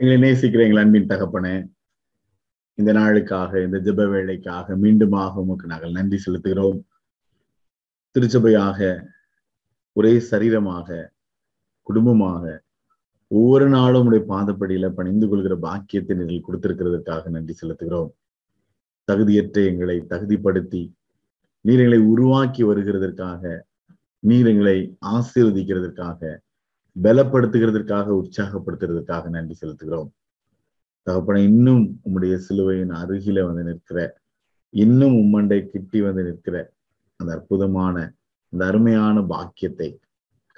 எங்களை நேசிக்கிற எங்கள் அன்பின் தகப்பனே இந்த நாளுக்காக இந்த ஜெப வேலைக்காக மீண்டுமாக உமக்கு நாங்கள் நன்றி செலுத்துகிறோம். திருச்சபையாக ஒரே சரீரமாக குடும்பமாக ஒவ்வொரு நாளும் உடைய பாதப்படியில பணிந்து கொள்கிற பாக்கியத்தை நீங்கள் கொடுத்திருக்கிறதுக்காக நன்றி செலுத்துகிறோம். தகுதியற்ற எங்களை தகுதிப்படுத்தி நீர் எங்களை உருவாக்கி வருகிறதற்காக நீர் எங்களை ஆசீர்வதிக்கிறதற்காக பலப்படுத்துகிறதற்காக உற்சாகப்படுத்துறதுக்காக நன்றி செலுத்துகிறோம். தகப்பன இன்னும் உம்முடைய சிலுவையின் அருகில வந்து நிற்கிற இன்னும் உம்மண்டை கிட்டி வந்து நிற்கிற அந்த அற்புதமான அந்த அருமையான பாக்கியத்தை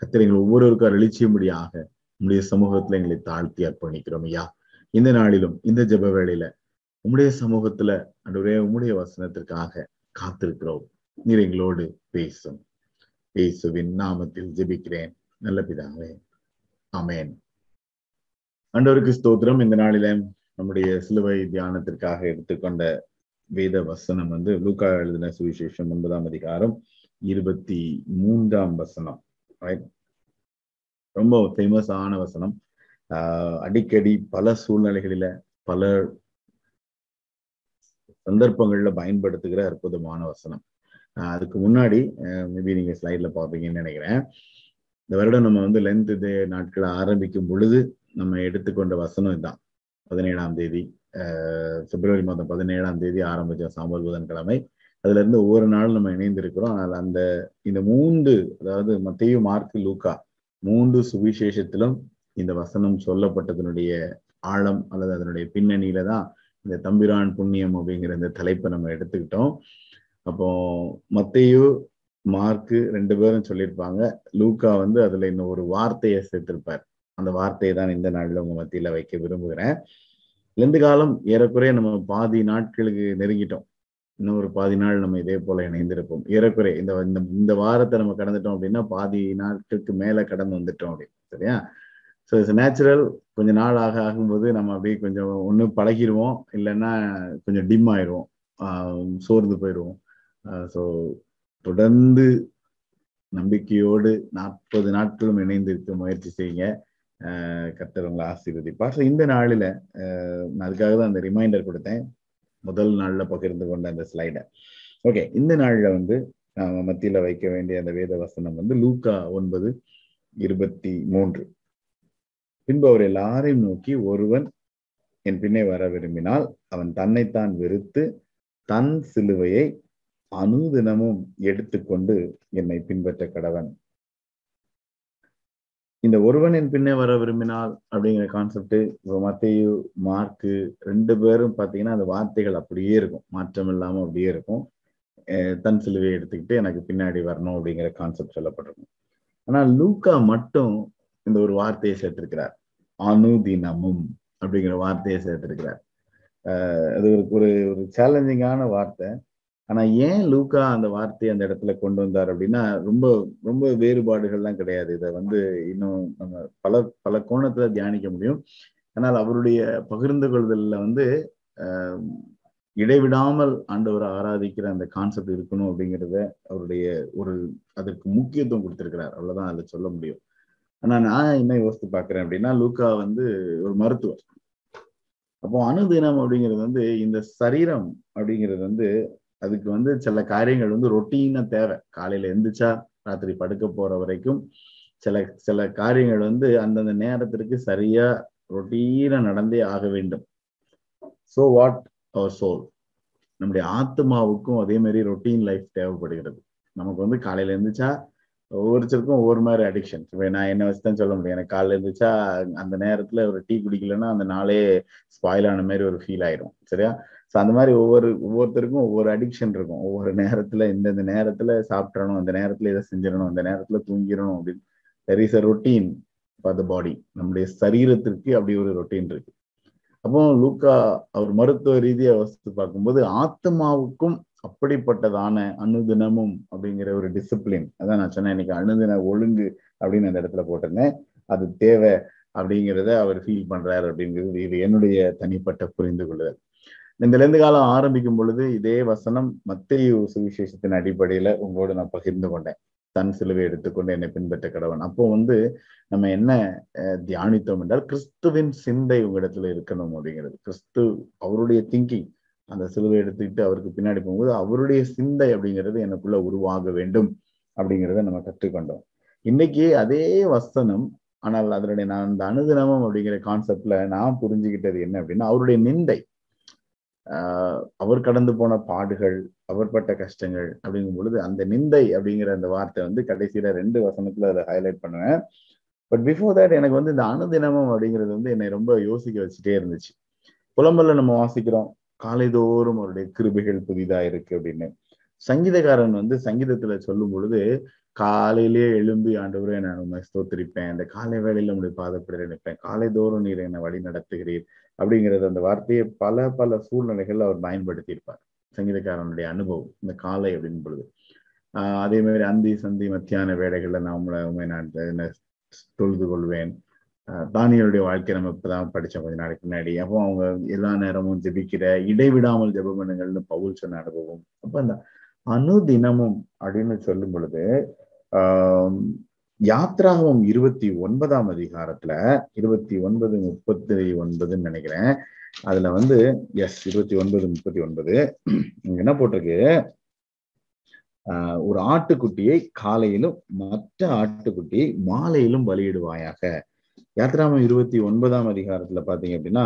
கத்திரங்கள் ஒவ்வொருவருக்கும் அழிச்சியும்படியாக உம்முடைய சமூகத்துல எங்களை தாழ்த்தி அர்ப்பணிக்கிறோம் ஐயா. இந்த நாளிலும் இந்த ஜப வேளையில உம்முடைய சமூகத்துல அன்றுவரே உம்முடைய வசனத்திற்காக காத்திருக்கிறோம். நீர் எங்களோடு பேசும். இயேசுவின் நாமத்தில் ஜெபிக்கிறேன். நல்ல பிதாவே அமேன் அண்டவருக்கு ஸ்தோத்திரம். இந்த நாளில நம்முடைய சிலுவை தியானத்திற்காக எடுத்துக்கொண்ட வேத வசனம் வந்து லூக்கா எழுதின சுவிசேஷம் ஒன்பதாம் அதிகாரம் இருபத்தி மூன்றாம் வசனம். ரொம்ப ஃபேமஸ் ஆன வசனம். ஆஹ் அடிக்கடி பல சூழ்நிலைகளில பல சந்தர்ப்பங்கள்ல பயன்படுத்துகிற அற்புதமான வசனம். அதுக்கு முன்னாடி மேபி நீங்க ஸ்லைட்ல பாப்பீங்கன்னு நினைக்கிறேன். இந்த வருடம் நம்ம வந்து லென்த் இது நாட்களை ஆரம்பிக்கும் பொழுது நம்ம எடுத்துக்கொண்ட வசனம் இதுதான். பதினேழாம் தேதி பிப்ரவரி மாதம் பதினேழாம் தேதி ஆரம்பிச்ச சாம்பல் புதன்கிழமை. அதுல இருந்து ஒவ்வொரு நாளும் நம்ம இணைந்திருக்கிறோம். அதில் அந்த இந்த மூன்று அதாவது மத்தையும் மார்க்கு லூக்கா மூன்று சுவிசேஷத்திலும் இந்த வசனம் சொல்லப்பட்டதனுடைய ஆழம் அல்லது அதனுடைய பின்னணியில தான் இந்த தம்பிரான் புண்ணியம் அப்படிங்கிற இந்த தலைப்பை நம்ம எடுத்துக்கிட்டோம். அப்போ மத்தையோ மார்க்கு ரெண்டு பேரும் சொல்லியிருப்பாங்க. லூக்கா வந்து அதுல இன்னும் ஒரு வார்த்தையை சேர்த்திருப்பார். அந்த வார்த்தையை தான் இந்த நாளில் உங்க மத்தியில வைக்க விரும்புகிறேன். ரெண்டு காலம் ஏறக்குறைய நம்ம பாதி நாட்களுக்கு நெருங்கிட்டோம். இன்னும் ஒரு பாதி நாள் நம்ம இதே போல இணைந்திருப்போம். ஏறக்குறை இந்த இந்த வாரத்தை நம்ம கடந்துட்டோம் அப்படின்னா பாதி நாட்களுக்கு மேல கடந்து வந்துட்டோம் அப்படின்னு சரியா? ஸோ இட்ஸ் நேச்சுரல் கொஞ்சம் நாள் ஆக ஆகும்போது நம்ம அப்படியே கொஞ்சம் ஒன்று பழகிடுவோம் இல்லைன்னா கொஞ்சம் டிம் ஆயிடுவோம். சோர்ந்து போயிடுவோம். ஸோ தொடர்ந்து நம்பிக்கையோடு நாற்பது நாட்களும் இணைந்திருக்க முயற்சி செய்யுங்க. கர்த்தர் உங்களை ஆசீர்வதிப்பார். ஸோ இந்த நாளில் நான் அதுக்காக தான் அந்த ரிமைண்டர் கொடுத்தேன். முதல் நாளில் பகிர்ந்து கொண்ட அந்த ஸ்லைடை ஓகே இந்த நாளில் வந்து மத்தியில் வைக்க வேண்டிய அந்த வேத வசனம் வந்து லூக்கா ஒன்பது இருபத்தி மூன்று. பின்பு அவர் எல்லாரையும் நோக்கி ஒருவன் என் பின்னே வர விரும்பினால் அவன் தன்னைத்தான் வெறுத்து தன் சிலுவையை அனுதினமும் எடுத்துக்கொண்டு என்னை பின்பற்ற கடவன். இந்த ஒருவன் என் பின்னே வர விரும்பினால் அப்படிங்கிற கான்செப்ட் மத்தையு மார்க்கு ரெண்டு பேரும் பார்த்தீங்கன்னா அந்த வார்த்தைகள் அப்படியே இருக்கும். மாற்றம் இல்லாமல் அப்படியே இருக்கும். தன் சிலுவையை எடுத்துக்கிட்டு எனக்கு பின்னாடி வரணும் அப்படிங்கிற கான்செப்ட் சொல்லப்பட்டிருக்கும். ஆனால் லூக்கா மட்டும் இந்த ஒரு வார்த்தையை சேர்த்திருக்கிறார். அனுதினமும் அப்படிங்கிற வார்த்தையை சேர்த்திருக்கிறார். அது ஒரு ஒரு சேலஞ்சிங்கான வார்த்தை. ஆனா ஏன் லூக்கா அந்த வார்த்தையை அந்த இடத்துல கொண்டு வந்தார் அப்படின்னா ரொம்ப ரொம்ப வேறுபாடுகள்லாம் கிடையாது. இதை வந்து இன்னும் நம்ம பல பல கோணத்துல தியானிக்க முடியும். ஆனால் அவருடைய பகிர்ந்து கொள்தல்ல வந்து இடைவிடாமல் ஆண்டவரை ஆராதிக்கிற அந்த கான்செப்ட் இருக்கணும் அப்படிங்கிறத அவருடைய ஒரு அதற்கு முக்கியத்துவம் கொடுத்திருக்கிறார். அவ்வளவுதான் அதுல சொல்ல முடியும். ஆனா நான் என்ன யோசித்து பாக்குறேன் அப்படின்னா லூக்கா வந்து ஒரு மருத்துவர். அப்போ அணுதினம் அப்படிங்கிறது வந்து இந்த சரீரம் அப்படிங்கிறது வந்து அதுக்கு வந்து சில காரியங்கள் வந்து ரொட்டீனா தேவை. காலையில எந்திரிச்சா ராத்திரி படுக்க போற வரைக்கும் சில சில காரியங்கள் வந்து அந்தந்த நேரத்திற்கு சரியா ரொட்டீனா நடந்தே ஆக வேண்டும். ஸோ வாட் அவர் சோல் நம்முடைய ஆத்மாவுக்கும் அதே மாதிரி ரொட்டீன் லைஃப் தேவைப்படுகிறது. நமக்கு வந்து காலையில எந்திரிச்சா ஒவ்வொருத்தருக்கும் ஒவ்வொரு மாதிரி அடிக்ஷன் இப்போ நான் என்ன வச்சு தான் சொல்ல முடியும். எனக்கு காலைல இருந்துச்சா அந்த நேரத்துல ஒரு டீ குடிக்கலன்னா அந்த நாளே ஸ்பாயில் ஆன மாதிரி ஒரு ஃபீல் ஆயிரும். சரியா? ஸோ அந்த மாதிரி ஒவ்வொரு ஒவ்வொருத்தருக்கும் ஒவ்வொரு அடிக்ஷன் இருக்கும். ஒவ்வொரு நேரத்துல இந்தந்த நேரத்துல சாப்பிட்றணும் அந்த நேரத்துல இதை செஞ்சிடணும் அந்த நேரத்துல தூங்கிடணும் அப்படின்னு. There is a routine for the body நம்முடைய சரீரத்திற்கு அப்படி ஒரு ரொட்டீன் இருக்கு. அப்போ லூக்கா அவர் மருத்துவ ரீதியாக வசதி பார்க்கும்போது ஆத்மாவுக்கும் அப்படிப்பட்டதான அணுதினமும் அப்படிங்கிற ஒரு டிசிப்ளின் அதான் நான் சொன்னேன் இன்னைக்கு அணுதின ஒழுங்கு அப்படின்னு அந்த இடத்துல போட்டிருந்தேன். அது தேவை அப்படிங்கிறத அவர் ஃபீல் பண்றாரு அப்படிங்கிறது இது என்னுடைய தனிப்பட்ட புரிந்து கொள்ளுதல் இந்த லெந்து காலம் ஆரம்பிக்கும் பொழுது இதே வசனம் மத்திய சுவிசேஷத்தின் அடிப்படையில உங்களோடு நான் பகிர்ந்து கொண்டேன். தன் சிலுவை எடுத்துக்கொண்டு என்னை பின்பற்ற கடவன். அப்போ வந்து நம்ம என்ன தியானித்தோம் என்றால் கிறிஸ்துவின் சிந்தை உங்களிடத்துல இருக்கணும் அப்படிங்கிறது. கிறிஸ்து அவருடைய திங்கிங் அந்த சிலுவை எடுத்துக்கிட்டு அவருக்கு பின்னாடி போகும்போது அவருடைய சிந்தை அப்படிங்கிறது எனக்குள்ள உருவாக வேண்டும் அப்படிங்கிறத நம்ம கற்றுக்கொண்டோம். இன்னைக்கு அதே வசனம் ஆனால் அதனுடைய நான் அந்த அனுதினமும் அப்படிங்கிற கான்செப்ட்ல நான் புரிஞ்சுக்கிட்டது என்ன அப்படின்னா அவருடைய நிந்தை ஆஹ் அவர் கடந்து போன பாடுகள் அவர் பட்ட கஷ்டங்கள் அப்படிங்கும் பொழுது அந்த நிந்தை அப்படிங்கிற அந்த வார்த்தை வந்து கடைசியில ரெண்டு வசனத்துல அதை ஹைலைட் பண்ணுவேன். பட் பிஃபோர் தட் எனக்கு வந்து இந்த அனுதினமும் அப்படிங்கிறது வந்து என்னை ரொம்ப யோசிக்க வச்சுட்டே இருந்துச்சு. புலம்பல்ல நம்ம வாசிக்கிறோம். காலைதோறும் அவருடைய கிருபைகள் புதிதா இருக்கு அப்படின்னு. சங்கீதக்காரன் வந்து சங்கீதத்துல சொல்லும் பொழுது காலையிலேயே எழும்பி ஆண்டவரே நான் உண்மை ஸ்தோத்திரிப்பேன். இந்த காலை வேளையில உங்களுடைய பாதப்படி நினைப்பேன் காலை தோறும் நீர் என்னை வழி நடத்துகிறீர். அப்படிங்கிறது அந்த வார்த்தையை பல பல சூழ்நிலைகள் அவர் பயன்படுத்தியிருப்பார். சங்கீதக்காரனுடைய அனுபவம் இந்த காலை அப்படின்னு பொழுது. ஆஹ் அதே மாதிரி அந்தி சந்தி மத்தியான வேலைகள்ல நான் உங்களை உண்மை நான் தொழுது கொள்வேன். தானியருடைய வாழ்க்கை நம்ம இப்பதான் படிச்சோம் கொஞ்ச நாளைக்கு முன்னாடி. அப்போ அவங்க எல்லா நேரமும் ஜெபிக்கிற இடைவிடாமல் ஜெபம் பண்ணுங்கள்னு பவுல் சொன்ன அனுபவம். அப்ப அந்த அனுதினமும் அப்படின்னு சொல்லும் பொழுது ஆஹ் யாத்ராவும் இருபத்தி ஒன்பதாம் அதிகாரத்துல இருபத்தி ஒன்பது முப்பத்தி ஒன்பதுன்னு நினைக்கிறேன். அதுல வந்து எஸ் இருபத்தி ஒன்பது முப்பத்தி ஒன்பது. இங்க என்ன போட்டிருக்கு? ஆஹ் ஒரு ஆட்டுக்குட்டியை காலையிலும் மற்ற ஆட்டுக்குட்டியை மாலையிலும் பலியிடுவாயாக யாத்திராமம் இருபத்தி ஒன்பதாம் அதிகாரத்துல பாத்தீங்க அப்படின்னா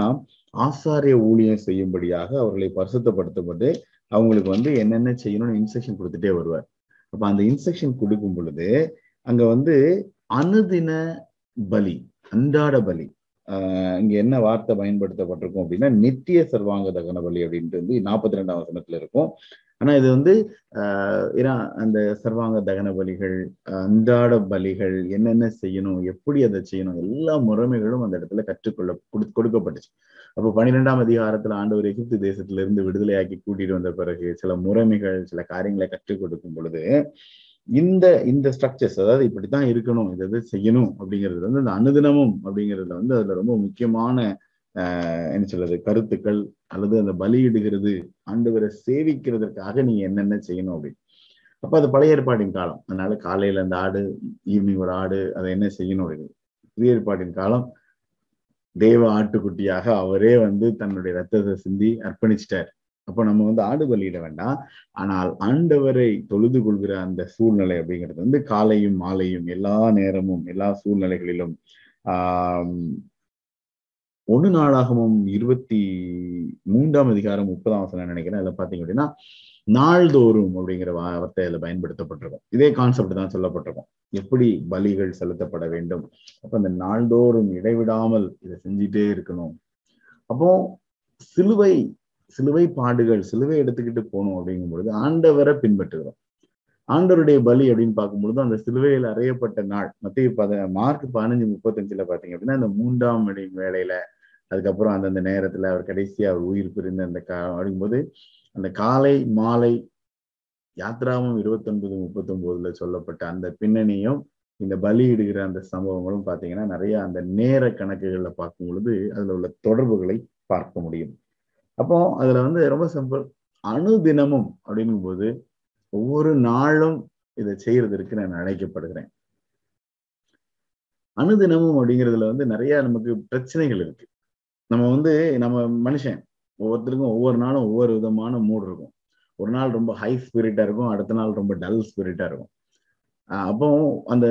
ஆசாரிய ஊழியம் செய்யும்படியாக அவர்களை பரிசுத்தப்படுத்தப்பட்டு அவங்களுக்கு வந்து என்னென்ன செய்யணும்னு இன்ஸ்ட்ரக்ஷன் கொடுத்துட்டே வருவார். அப்ப அந்த இன்ஸ்ட்ரக்ஷன் கொடுக்கும் பொழுது அங்க வந்து அனுதின பலி அன்றாட பலி ஆஹ் இங்க என்ன வார்த்தை பயன்படுத்தப்பட்டிருக்கும் அப்படின்னா நித்திய சர்வாங்க தகன பலி அப்படின்ட்டு வந்து நாற்பத்தி ரெண்டாம் வசனத்துல இருக்கும். ஆனா இது வந்து ஆஹ் ஏன்னா அந்த சர்வாங்க தகன பலிகள் அன்றாட பலிகள் என்னென்ன செய்யணும் எப்படி அதை செய்யணும் எல்லா முறைமைகளும் அந்த இடத்துல கற்றுக்கொள்ள கொடுக்கப்பட்டுச்சு. அப்போ பன்னிரெண்டாம் அதிகாரத்துல ஆண்டவர் எகிப்து தேசத்துல இருந்து விடுதலையாக்கி கூட்டிட்டு வந்த பிறகு சில முறைமைகள் சில காரியங்களை கற்றுக் கொடுக்கும் பொழுது இந்த இந்த ஸ்ட்ரக்சர்ஸ் அதாவது இப்படித்தான் இருக்கணும் இதை செய்யணும் அப்படிங்கிறது வந்து அந்த அனுதினமும் அப்படிங்கிறதுல வந்து அதுல ரொம்ப முக்கியமான என்ன சொல்றது கருத்துக்கள் அல்லது அந்த பலியிடுகிறது ஆண்டவரை சேவிக்கிறதுக்காக நீங்க என்னென்ன செய்யணும் அப்படின்னு. அப்ப அது பழைய ஏற்பாட்டின் காலம். அதனால காலையில அந்த ஆடு ஈவினிங் ஒரு ஆடு அதை என்ன செய்யணும் அப்படின்னு. புதிய ஏற்பாட்டின் காலம் தேவ ஆட்டுக்குட்டியாக அவரே வந்து தன்னுடைய ரத்தத்தை சிந்தி அர்ப்பணிச்சிட்டார். அப்போ நம்ம வந்து ஆடு பலியிட வேண்டாம். ஆனால் ஆண்டவரை தொழுது கொள்கிற அந்த சூழ்நிலை அப்படிங்கிறது வந்து காலையும் மாலையும் எல்லா நேரமும் எல்லா சூழ்நிலைகளிலும் ஆஹ் ஒண்ணு நாளாகவும் இருபத்தி மூன்றாம் அதிகாரம் முப்பதாம் வசனம் நினைக்கிறேன்? அதை பாத்தீங்க அப்படின்னா நாள்தோறும் அப்படிங்கிற வார்த்தை அதுல பயன்படுத்தப்பட்டிருக்கும். இதே கான்செப்ட் தான் சொல்லப்பட்டிருக்கும். எப்படி பலிகள் செலுத்தப்பட வேண்டும்? அப்ப அந்த நாள்தோறும் இடைவிடாமல் இதை செஞ்சுட்டே இருக்கணும். அப்போ சிலுவை சிலுவை பாடுகள் சிலுவை எடுத்துக்கிட்டு போகணும் அப்படிங்கும் பொழுது ஆண்டவரை பின்பற்றுகிறோம். ஆண்டவருடைய பலி அப்படின்னு பார்க்கும்பொழுது அந்த சிலுவையில் அறையப்பட்ட நாள் மத்திய பத மார்க் பதினஞ்சு முப்பத்தஞ்சுல பாத்தீங்க அப்படின்னா அந்த மூன்றாம் மணி வேலையில அதுக்கப்புறம் அந்தந்த நேரத்துல அவர் கடைசியா அவர் உயிர் பிரிந்த அந்த கா அப்படிங்கும்போது அந்த காலை மாலை யாத்ராவும் இருபத்தி ஒன்பது முப்பத்தி ஒன்பதுல சொல்லப்பட்ட அந்த பின்னணியும் இந்த பலியிடுகிற அந்த சம்பவங்களும் பாத்தீங்கன்னா நிறைய அந்த நேர கணக்குகள்ல பார்க்கும் பொழுது அதுல உள்ள தொடர்புகளை பார்க்க முடியும். அப்போ அதுல வந்து ரொம்ப சிம்பிள் அணுதினமும் அப்படிங்கும்போது ஒவ்வொரு நாளும் இதை செய்யறதற்கு நான் அழைக்கப்படுகிறேன். அனுதினமும் அப்படிங்கிறதுல வந்து நிறைய நமக்கு பிரச்சனைகள் இருக்கு. நம்ம வந்து நம்ம மனுஷன் ஒவ்வொருத்தருக்கும் ஒவ்வொரு நாளும் ஒவ்வொரு விதமான மூடு இருக்கும். ஒரு நாள் ரொம்ப ஹை ஸ்பிரிட்டா இருக்கும் அடுத்த நாள் ரொம்ப டல் ஸ்பிரிட்டா இருக்கும். அப்போ அந்த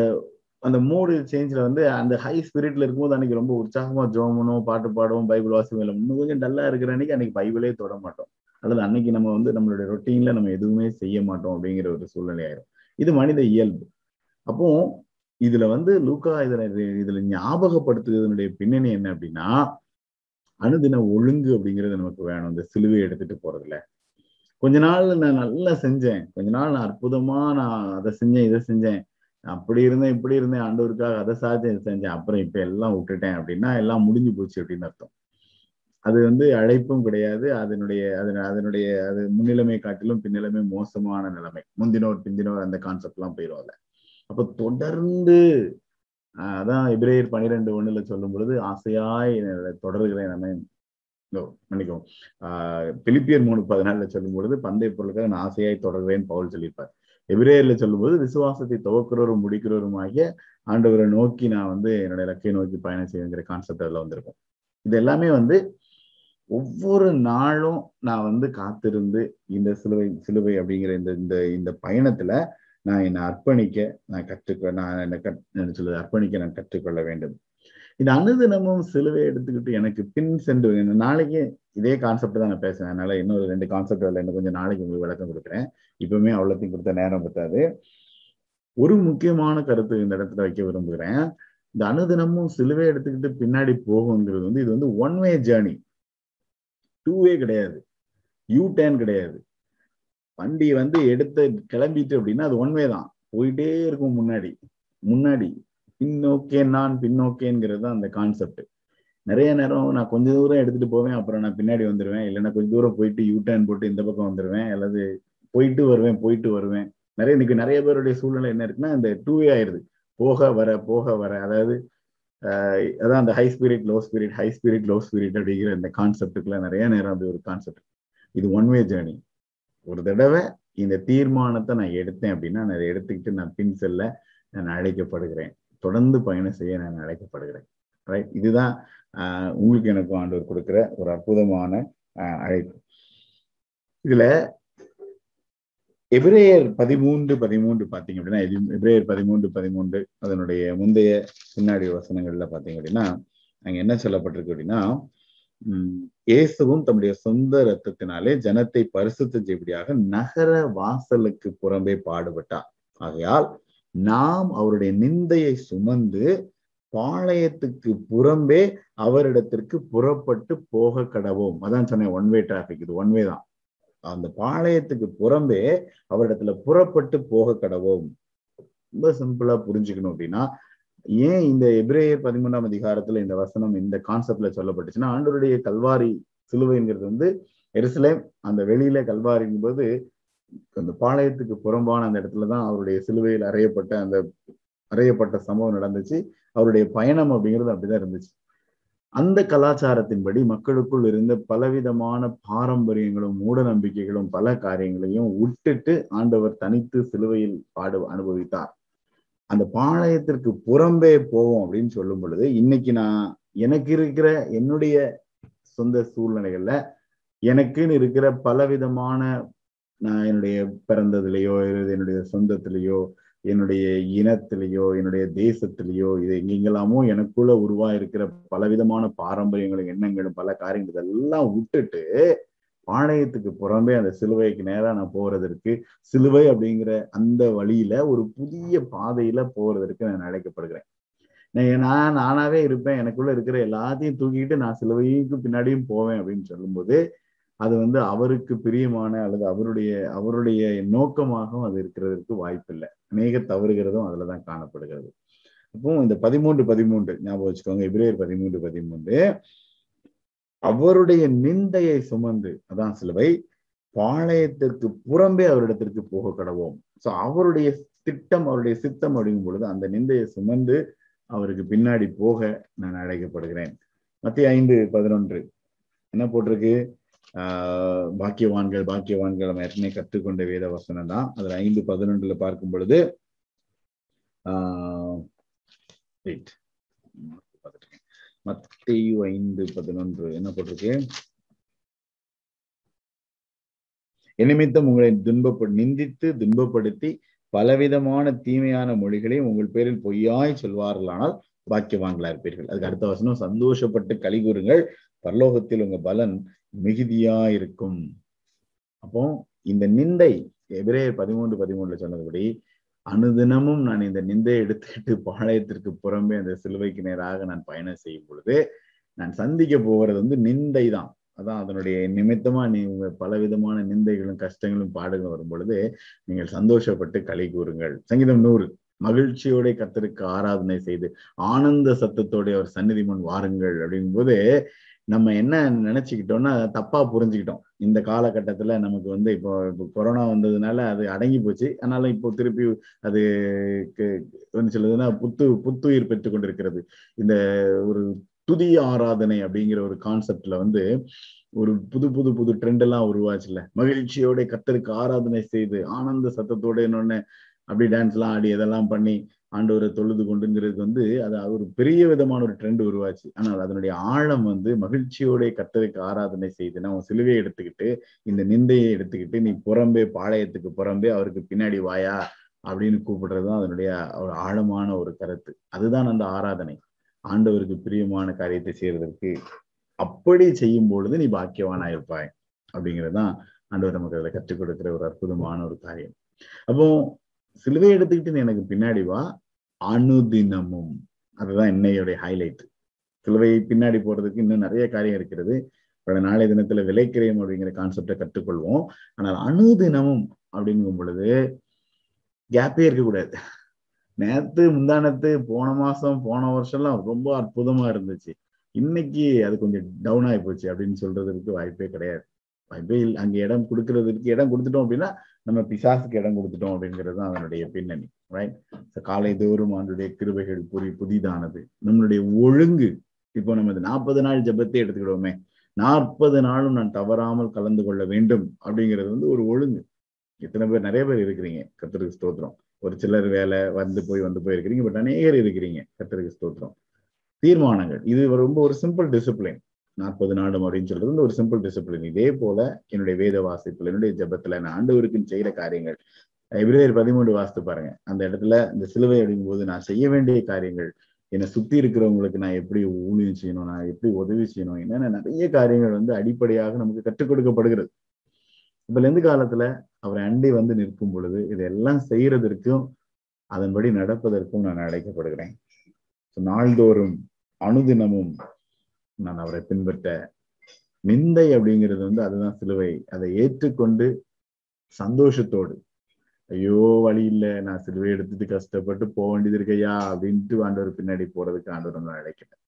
அந்த மூடு சேஞ்சில் வந்து அந்த ஹை ஸ்பிரிட்ல இருக்கும்போது அன்னைக்கு ரொம்ப உற்சாகமா ஜோமனும் பாட்டு பாடுவோம் பைபிள் வாசிக்கும் இன்னும் கொஞ்சம் டல்லா இருக்கிற அன்னைக்கு அன்னைக்கு பைபிளே தொட மாட்டோம். அல்லது அன்னைக்கு நம்ம வந்து நம்மளுடைய ரொட்டீன்ல நம்ம எதுவுமே செய்ய மாட்டோம் அப்படிங்கிற ஒரு சூழ்நிலை ஆயிரும். இது மனித இயல்பு. அப்போ இதுல வந்து லூக்கா இதுல இதுல ஞாபகப்படுத்துவதனுடைய பின்னணி என்ன அப்படின்னா அணுதின ஒழுங்கு அப்படிங்கிறது நமக்கு வேணும். இந்த சிலுவை எடுத்துட்டு போறதுல. கொஞ்ச நாள் நான் நல்லா செஞ்சேன். கொஞ்ச நாள் நான் அற்புதமா நான் அதை செஞ்சேன் இதை செஞ்சேன். அப்படி இருந்தேன் இப்படி இருந்தேன் ஆண்டவருக்காக அதை சாதிச்சேன் செஞ்சேன். அப்புறம் இப்ப எல்லாம் விட்டுட்டேன் அப்படின்னா எல்லாம் முடிஞ்சு போச்சு அப்படின்னு அர்த்தம். அது வந்து அழைப்பும் கிடையாது. அதனுடைய அதன் அதனுடைய அது முன்னிலைமை காட்டிலும் பின்னிலைமை மோசமான நிலைமை. முந்தினோர் பிந்தினோர் அந்த கான்செப்ட் எல்லாம் போயிடும் அதுல. அப்ப தொடர்ந்து அதான் எபிரேயர் பனிரெண்டு ஒண்ணுல சொல்லும் பொழுது ஆசையாய் தொடர்கிறேன் நம்ம மன்னிக்கும் ஆஹ் பிலிப்பியர் மூணு பதினாலுல சொல்லும் பொழுது பந்தய பொருளுக்காக நான் ஆசையாய் தொடர்கிறேன் பவுல் சொல்லியிருப்பார். எபிரேயர்ல சொல்லும்போது விசுவாசத்தை துவக்கிறவரும் முடிக்கிறவரும் ஆகிய ஆண்டவரை நோக்கி நான் வந்து என்னோட இலக்கை நோக்கி பயணம் செய்யுங்கிற கான்செப்ட் அதில் வந்திருக்கும். இது எல்லாமே வந்து ஒவ்வொரு நாளும் நான் வந்து காத்திருந்து இந்த சிலுவை சிலுவை அப்படிங்கிற இந்த இந்த இந்த பயணத்துல நான் என்னை அர்ப்பணிக்க நான் கற்றுக்க நான் என்ன கற் என்ன சொல்லுது அர்ப்பணிக்க நான் கற்றுக்கொள்ள வேண்டும். இந்த அனுதினமும் சிலுவை எடுத்துக்கிட்டு எனக்கு பின் சென்று நாளைக்கு இதே கான்செப்ட் தான் நான் பேசுவேன் அதனால இன்னொரு ரெண்டு கான்செப்ட் அதில் இன்னும் கொஞ்சம் நாளைக்கு உங்களுக்கு விளக்கம் கொடுக்குறேன். இப்பவுமே அவ்வளோத்தையும் கொடுத்த நேரம் பத்தாது. ஒரு முக்கியமான கருத்து இந்த இடத்துல வைக்க விரும்புகிறேன். இந்த அனுதினமும் சிலுவை எடுத்துக்கிட்டு பின்னாடி போகுங்கிறது வந்து இது வந்து ஒன் வே ஜேர்னி டூவே கிடையாது. யூ டேன் கிடையாது. வண்டி வந்து எடுத்து கிளம்பிட்டு அப்படின்னா அது ஒன் வே தான். போயிட்டே இருக்கும் முன்னாடி. முன்னாடி. பின்னோக்கே நான் பின்னோக்கேங்கிறது தான் அந்த கான்செப்ட் நிறைய நேரம் நான் கொஞ்ச தூரம் எடுத்துட்டு போவேன் அப்புறம் நான் பின்னாடி வந்துடுவேன் இல்லைன்னா கொஞ்சம் தூரம் போயிட்டு யூ டேன் போட்டு இந்த பக்கம் வந்துடுவேன் அல்லது போயிட்டு வருவேன் போயிட்டு வருவேன். நிறைய இன்னைக்கு நிறைய பேருடைய சூழ்நிலை என்ன இருக்குன்னா இந்த டூவே ஆயிடுது. ஆயிருது போக வர போக வர. அதாவது அதான் அந்த high spirit low spirit high spirit low spirit அப்படிங்கிற இந்த கான்செப்டுக்குள்ள நிறைய நேரம் அப்படி ஒரு கான்செப்ட் இது ஒன் வே ஜேர்னி ஒரு தடவை இந்த தீர்மானத்தை நான் எடுத்தேன் அப்படின்னா நான் அதை எடுத்துக்கிட்டு நான் பின் செல்ல நான் அழைக்கப்படுகிறேன். தொடர்ந்து பயணம் செய்ய நான் அழைக்கப்படுகிறேன். ரைட் இதுதான் உங்களுக்கு எனக்கும் ஆண்டவர் கொடுக்குற ஒரு அற்புதமான அழைப்பு. இதுல எபிரேயர் பதிமூன்று பதிமூன்று பார்த்தீங்க அப்படின்னா எபிரேயர் பதிமூன்று பதிமூன்று அதனுடைய முந்தைய பின்னாடி வசனங்கள்ல பார்த்தீங்க அப்படின்னா அங்க என்ன சொல்லப்பட்டிருக்கு அப்படின்னா உம் இயேசுவும் தம்முடைய சொந்த ரத்தத்தினாலே ஜனத்தை பரிசுத்த செய்படியாக நகர வாசலுக்கு புறம்பே பாடுபட்டார். ஆகையால் நாம் அவருடைய நிந்தையை சுமந்து பாளையத்துக்கு புறம்பே அவரிடத்திற்கு புறப்பட்டு போக கடவோம் அதான் சொன்னேன் ஒன் வே டிராபிக் இது ஒன் வே தான். அந்த பாளையத்துக்கு புறம்பே அவரிடத்துல புறப்பட்டு போக கடவோம். ரொம்ப சிம்பிளா புரிஞ்சுக்கணும் அப்படின்னா ஏன் இந்த எபிரேயர் பதிமூணாம் அதிகாரத்துல இந்த வசனம் இந்த கான்செப்ட்ல சொல்லப்பட்டுச்சுன்னா ஆண்டோருடைய கல்வாரி சிலுவைங்கிறது வந்து எருசலேம் அந்த வெளியில கல்வாரிங்கும் போது அந்த பாளையத்துக்கு புறம்பான அந்த இடத்துலதான் அவருடைய சிலுவையில் அறையப்பட்ட அந்த அறையப்பட்ட சம்பவம் நடந்துச்சு. அவருடைய பயணம் அப்படிங்கிறது அப்படிதான் இருந்துச்சு. அந்த கலாச்சாரத்தின்படி மக்களுக்குள் இருந்த பலவிதமான பாரம்பரியங்களும் மூட நம்பிக்கைகளும் பல காரியங்களையும் விட்டுட்டு ஆண்டவர் தனித்து சிலுவையில் பாடு அனுபவித்தார். அந்த பாளையத்திற்கு புறம்பே போவோம் அப்படின்னு சொல்லும் பொழுது இன்னைக்கு நான் எனக்கு இருக்கிற என்னுடைய சொந்த சூழ்நிலைகள்ல எனக்குன்னு இருக்கிற பலவிதமான நான் என்னுடைய பிறந்ததுலேயோ என்னுடைய சொந்தத்திலேயோ என்னுடைய இனத்திலேயோ என்னுடைய தேசத்திலேயோ இது எங்கெங்கெல்லாமோ எனக்குள்ள உருவா இருக்கிற பலவிதமான பாரம்பரியங்களும் எண்ணங்களும் பல காரியங்கள் இதெல்லாம் விட்டுட்டு பாளையத்துக்கு புறம்பே அந்த சிலுவைக்கு நேரா நான் போறதற்கு சிலுவை அப்படிங்கிற அந்த வழியில ஒரு புதிய பாதையில போறதற்கு நான் அழைக்கப்படுகிறேன். நான் நானாவே இருப்பேன். எனக்குள்ள இருக்கிற எல்லாத்தையும் தூக்கிட்டு நான் சிலுவைக்கு பின்னாடியும் போவேன் அப்படின்னு சொல்லும்போது அது வந்து அவருக்கு பிரியமான அல்லது அவருடைய அவருடைய நோக்கமாகவும் அது இருக்கிறதுக்கு வாய்ப்பில்லை. அநேக தவறுகிறதும் அதுலதான் காணப்படுகிறது. அப்போ இந்த பதிமூன்று பதிமூன்று ஞாபகம் வச்சுக்கோங்க. இப்ரேயர் பதிமூன்று பதிமூன்று. அவருடைய நிந்தையை சுமந்து அதான் சிலுவை பாளையத்திற்கு புறம்பே அவரிடத்திற்கு போக கடவோம். ஸோ அவருடைய திட்டம் அவருடைய சித்தம் அப்படிங்கும் பொழுது அந்த நிந்தையை சுமந்து அவருக்கு பின்னாடி போக நான் அழைக்கப்படுகிறேன். மத்திய ஐந்து பதினொன்று. என்ன போட்டிருக்கு? பாக்கியவான்கள் பாக்கியவான்கள் நம்ம ஏற்கனவே கற்றுக்கொண்ட வேத வசனம் தான். அதுல ஐந்து பதினொன்றுல பார்க்கும் பொழுது ஆஹ் மத்திய ஐந்து பதினொன்று. என்ன போட்டிருக்கு? நிமித்தம் உங்களை துன்பப்ப நிந்தித்து துன்பப்படுத்தி பலவிதமான தீமையான மொழிகளை உங்கள் பேரில் பொய்யாய் சொல்வார்களானால் பாக்கியவான்களா இருப்பீர்கள் அதுக்கு அடுத்த வசனம் சந்தோஷப்பட்டு கழி கூறுங்கள். பரலோகத்தில் உங்க பலன் மிகுதியா இருக்கும் அப்போ இந்த நிந்தை எபிரே பதிமூன்று பதிமூணுல சொன்னதுபடி அனுதினமும் நான் இந்த நிந்தையை எடுத்துக்கிட்டு பாளையத்திற்கு புறம்பே அந்த சிலுவைக்கு நேராக நான் பயணம் செய்யும் பொழுது நான் சந்திக்க போகிறது வந்து நிந்தை தான். அதான் அதனுடைய நிமித்தமா நீங்க பலவிதமான நிந்தைகளும் கஷ்டங்களும் பாடுகளும் வரும் பொழுது நீங்கள் சந்தோஷப்பட்டு களி கூறுங்கள். சங்கீதம் நூறு. மகிழ்ச்சியோட கத்தருக்கு ஆராதனை செய்து ஆனந்த சத்தத்தோடைய ஒரு சந்நிதி முன் வாருங்கள் அப்படிங்கும் போது நம்ம என்ன நினைச்சுக்கிட்டோம்னா தப்பா புரிஞ்சுக்கிட்டோம். இந்த காலகட்டத்துல நமக்கு வந்து இப்போ இப்போ கொரோனா வந்ததுனால அது அடங்கி போச்சு. அதனால இப்போ திருப்பி அது என்ன சொல்லுதுன்னா புத்து புத்துயிர் பெற்று கொண்டிருக்கிறது. இந்த ஒரு துதி ஆராதனை அப்படிங்கிற ஒரு கான்செப்ட்ல வந்து ஒரு புது புது புது ட்ரெண்ட் எல்லாம் உருவாச்சுல மகிழ்ச்சியோட கத்தருக்கு ஆராதனை செய்து ஆனந்த சத்தத்தோட என்னொன்னு அப்படி டான்ஸ் எல்லாம் ஆடி இதெல்லாம் பண்ணி ஆண்டவரை தொழுது கொண்டுங்கிறது வந்து அது ஒரு பெரிய விதமான ஒரு ட்ரெண்ட் உருவாச்சு. ஆனால் அதனுடைய ஆழம் வந்து மகிழ்ச்சியோட கத்தருக்கு ஆராதனை செய்து நான் சிலுவையை எடுத்துக்கிட்டு இந்த நிந்தையை எடுத்துக்கிட்டு நீ புறம்பே பாளையத்துக்கு புறம்பே அவருக்கு பின்னாடி வாயா அப்படின்னு கூப்பிடுறது தான் அதனுடைய ஒரு ஆழமான ஒரு கருத்து. அதுதான் அந்த ஆராதனை. ஆண்டவருக்கு பிரியமான காரியத்தை செய்யறதற்கு அப்படி செய்யும் பொழுது நீ பாக்கியவானா இருப்பாய் அப்படிங்கிறது தான் ஆண்டவர் நமக்கு அதில் கற்றுக் கொடுக்கிற ஒரு அற்புதமான ஒரு காரியம். அப்போ சிலுவை எடுத்துக்கிட்டு எனக்கு பின்னாடி வா. அனுதினமும். அதுதான் என்னையுடைய ஹைலைட் சிலுவை பின்னாடி போறதுக்கு இன்னும் நிறைய காரியம் இருக்கிறது. நாளைய தினத்துல விலைக்கிரியம் அப்படிங்கிற கான்செப்டை கற்றுக்கொள்வோம். ஆனால் அனுதினமும் அப்படிங்கும் பொழுது கேப்பே இருக்கக்கூடாது. நேத்து முந்தானத்து போன மாசம் போன வருஷம்லாம் ரொம்ப அற்புதமா இருந்துச்சு. இன்னைக்கு அது கொஞ்சம் டவுன் ஆகி போச்சு அப்படின்னு சொல்றதுக்கு வாய்ப்பே கிடையாது. வாய்ப்பே இல்லை. அங்க இடம் கொடுக்கறதுக்கு இடம் கொடுத்துட்டோம் அப்படின்னா நம்ம பிசாசுக்கு இடம் கொடுத்துட்டோம் அப்படிங்கிறது தான் அதனுடைய பின்னணி ரைட் காலை தோறும் ஆண்டுடைய கிருபைகள் புரி புதிதானது. நம்மளுடைய ஒழுங்கு இப்போ நம்ம இந்த நாற்பது நாள் ஜபத்தை எடுத்துக்கிடுவோமே. நாற்பது நாளும் நான் தவறாமல் கலந்து கொள்ள வேண்டும் அப்படிங்கிறது வந்து ஒரு ஒழுங்கு. எத்தனை பேர் நிறைய பேர் இருக்கிறீங்க. கத்திரிக்கு ஸ்தோத்திரம். ஒரு சிலர் வேலை வந்து போய் வந்து போய் இருக்கிறீங்க பட் அநேகர் இருக்கிறீங்க. கத்திரிக்கு ஸ்தோத்திரம். தீர்மானங்கள். இது ரொம்ப ஒரு சிம்பிள் டிசிப்ளின் நாற்பது நாடும் அப்படின்னு சொல்றது ஒரு சிம்பிள் டிசிப்ளின் இதே போல என்னுடைய வேத வாசிப்புல என்னுடைய ஜபத்துல நான் ஆண்டவருக்கு செய்யற காரியங்கள். எபிரேயர் பதிமூன்று வாசித்து பாருங்க. அந்த இடத்துல இந்த சிலுவை அப்படிங்கும் போது நான் செய்ய வேண்டிய காரியங்கள் என்னை சுத்தி இருக்கிறவங்களுக்கு நான் எப்படி ஊழியம் செய்யணும் நான் எப்படி உதவி செய்யணும் என்னென்ன நிறைய காரியங்கள் வந்து அடிப்படையாக நமக்கு கற்றுக் கொடுக்கப்படுகிறது. இப்ப எந்த காலத்துல அவரை அண்டி வந்து நிற்கும் பொழுது இதெல்லாம் செய்யறதற்கும் அதன்படி நடப்பதற்கும் நான் அழைக்கப்படுகிறேன். நாள்தோறும் அனுதினமும் நான் அவரை பின்பற்ற. நிந்தை அப்படிங்கிறது வந்து அதுதான் சிலுவை. அதை ஏற்றுக்கொண்டு சந்தோஷத்தோடு ஐயோ வழி இல்ல நான் சிலுவை எடுத்துட்டு கஷ்டப்பட்டு போக வேண்டியது இருக்கையா? அப்படின்ட்டு ஆண்டவர் பின்னாடி போறதுக்கு ஆண்டவர் நான் அழைக்கிறேன்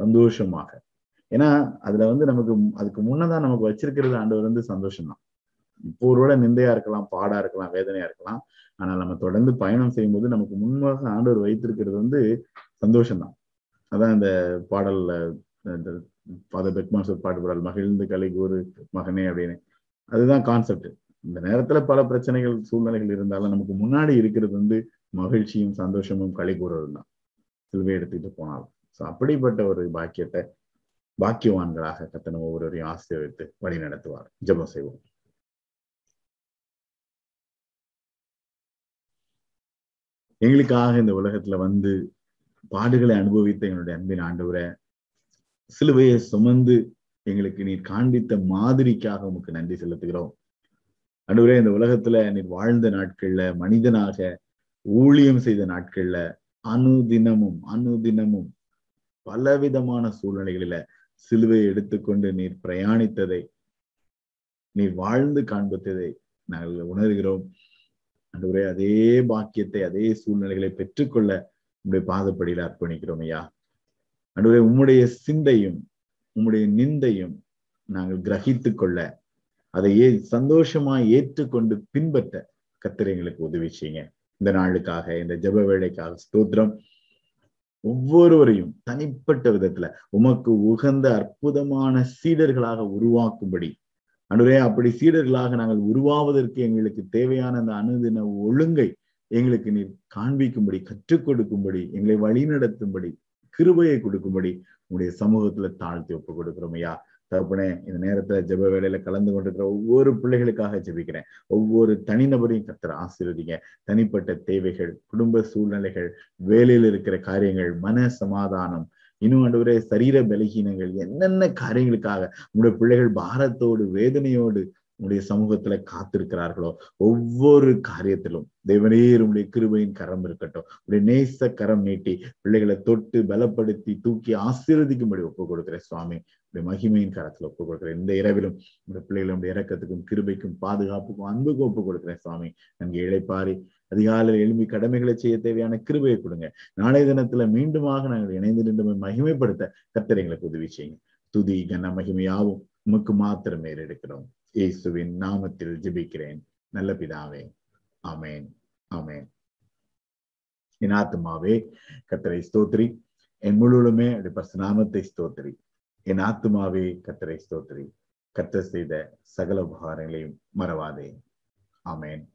சந்தோஷமாக. ஏன்னா அதுல வந்து நமக்கு அதுக்கு முன்னதான் நமக்கு வச்சிருக்கிறது ஆண்டவர் வந்து சந்தோஷம்தான். இப்போ இப்போ ஒருவேளை நிந்தையா இருக்கலாம் பாடா இருக்கலாம் வேதனையா இருக்கலாம். ஆனால் நம்ம தொடர்ந்து பயணம் செய்யும்போது நமக்கு முன்பாக ஆண்டவர் வைத்திருக்கிறது வந்து சந்தோஷம்தான். அதான் இந்த பாடல்ல ஃபாதர் பெக்மாஸ் பாட்டு பாடல் மகிழ்ந்து கலை கூறு மகனே அப்படின்னு. அதுதான் கான்செப்ட் இந்த நேரத்துல பல பிரச்சனைகள் சூழ்நிலைகள் இருந்தாலும் நமக்கு முன்னாடி இருக்கிறது வந்து மகிழ்ச்சியும் சந்தோஷமும் களி கூறுறது தான். சிலுவை எடுத்துக்கிட்டு போனாலும். ஸோ அப்படிப்பட்ட ஒரு பாக்கியத்தை பாக்கியவான்களாக கத்தனை ஒவ்வொருவரையும் ஆசீர்வித்து வழி நடத்துவார். ஜபம் செய்வோம். எங்களுக்காக இந்த உலகத்துல வந்து பாடுகளை அனுபவித்த எங்களுடைய அன்பின் ஆண்டவரை சிலுவையை சுமந்து எங்களுக்கு நீர் காண்பித்த மாதிரிக்காக உமக்கு நன்றி செலுத்துகிறோம். அன்றுவரே இந்த உலகத்துல நீர் வாழ்ந்த நாட்கள்ல மனிதனாக ஊழியம் செய்த நாட்கள்ல அனுதினமும் அனுதினமும் பலவிதமான சூழ்நிலைகளில சிலுவையை எடுத்துக்கொண்டு நீர் பிரயாணித்ததை நீர் வாழ்ந்து காண்பித்ததை நாங்கள் உணர்கிறோம். அன்றுவரே அதே பாக்கியத்தை அதே சூழ்நிலைகளை பெற்றுக்கொள்ள உங்களுடைய பாதப்படியில் அர்ப்பணிக்கிறோம் ஐயா. அன்றுவரே உம்முடைய சிந்தையும் உம்முடைய நிந்தையும் நாங்கள் கிரகித்து கொள்ள அதை ஏ சந்தோஷமா ஏற்றுக்கொண்டு பின்பற்ற கத்திர எங்களுக்கு உதவி செய்யுங்க. இந்த நாளுக்காக இந்த ஜப வேலைக்காக ஸ்தோத்திரம். ஒவ்வொருவரையும் தனிப்பட்ட விதத்துல உமக்கு உகந்த அற்புதமான சீடர்களாக உருவாக்கும்படி. அன்றுவே அப்படி சீடர்களாக நாங்கள் உருவாவதற்கு எங்களுக்கு தேவையான அந்த அணுதின ஒழுங்கை எங்களுக்கு நீர் காண்பிக்கும்படி கற்றுக் கொடுக்கும்படி எங்களை வழிநடத்தும்படி கிருபையை கொடுக்கும்படி உங்களுடைய சமூகத்துல தாழ்த்தி ஒப்பு கொடுக்குறோம் ஐயா. தகப்பனே இந்த நேரத்துல ஜெப வேலையில கலந்து கொண்டிருக்கிற ஒவ்வொரு பிள்ளைகளுக்காக ஜெபிக்கிறேன். ஒவ்வொரு தனிநபரையும் கத்துற ஆசீர்வதிங்க. தனிப்பட்ட தேவைகள் குடும்ப சூழ்நிலைகள் வேலையில் இருக்கிற காரியங்கள் மன சமாதானம் இன்னும் ஆண்டு சரீர பலகீனங்கள் என்னென்ன காரியங்களுக்காக உங்களுடைய பிள்ளைகள் பாரத்தோடு வேதனையோடு உங்களுடைய சமூகத்துல காத்திருக்கிறார்களோ? ஒவ்வொரு காரியத்திலும் தேவனே உடைய கிருபையின் கரம் இருக்கட்டும். உடைய நேச கரம் நீட்டி பிள்ளைகளை தொட்டு பலப்படுத்தி தூக்கி ஆசீர்வதிக்கும்படி ஒப்பு கொடுக்கிறேன் சுவாமி உடைய மகிமையின் கரத்துல ஒப்பு கொடுக்கிறேன் இந்த இரவிலும் உடைய பிள்ளைகளுடைய இறக்கத்துக்கும் கிருபைக்கும் பாதுகாப்புக்கும் அன்புக்கும் ஒப்பு கொடுக்கிறேன் சுவாமி நன்கு இழைப்பாரி. அதிகாலையில் எழும்பி கடமைகளை செய்ய தேவையான கிருபையை கொடுங்க. நாளைய தினத்துல மீண்டுமாக நாங்கள் இணைந்து நின்று மகிமைப்படுத்த கத்திரைங்களுக்கு உதவி செய்யுங்க. துதி கன மகிமையாவும் உமக்கு மாத்திரமே எடுக்கிறோம். இயேசுவின் நாமத்தில் ஜிபிக்கிறேன். நல்ல பிதாவே ஆமேன் ஆமேன். என் ஆத்மாவே கத்தரை ஸ்தோத்ரி என் முழுவதுமே அப்படி நாமத்தை ஸ்தோத்ரி என் ஆத்துமாவே கத்தரை ஸ்தோத்ரி கத்த செய்த சகல உபகாரங்களையும் மறவாதே. ஆமேன்.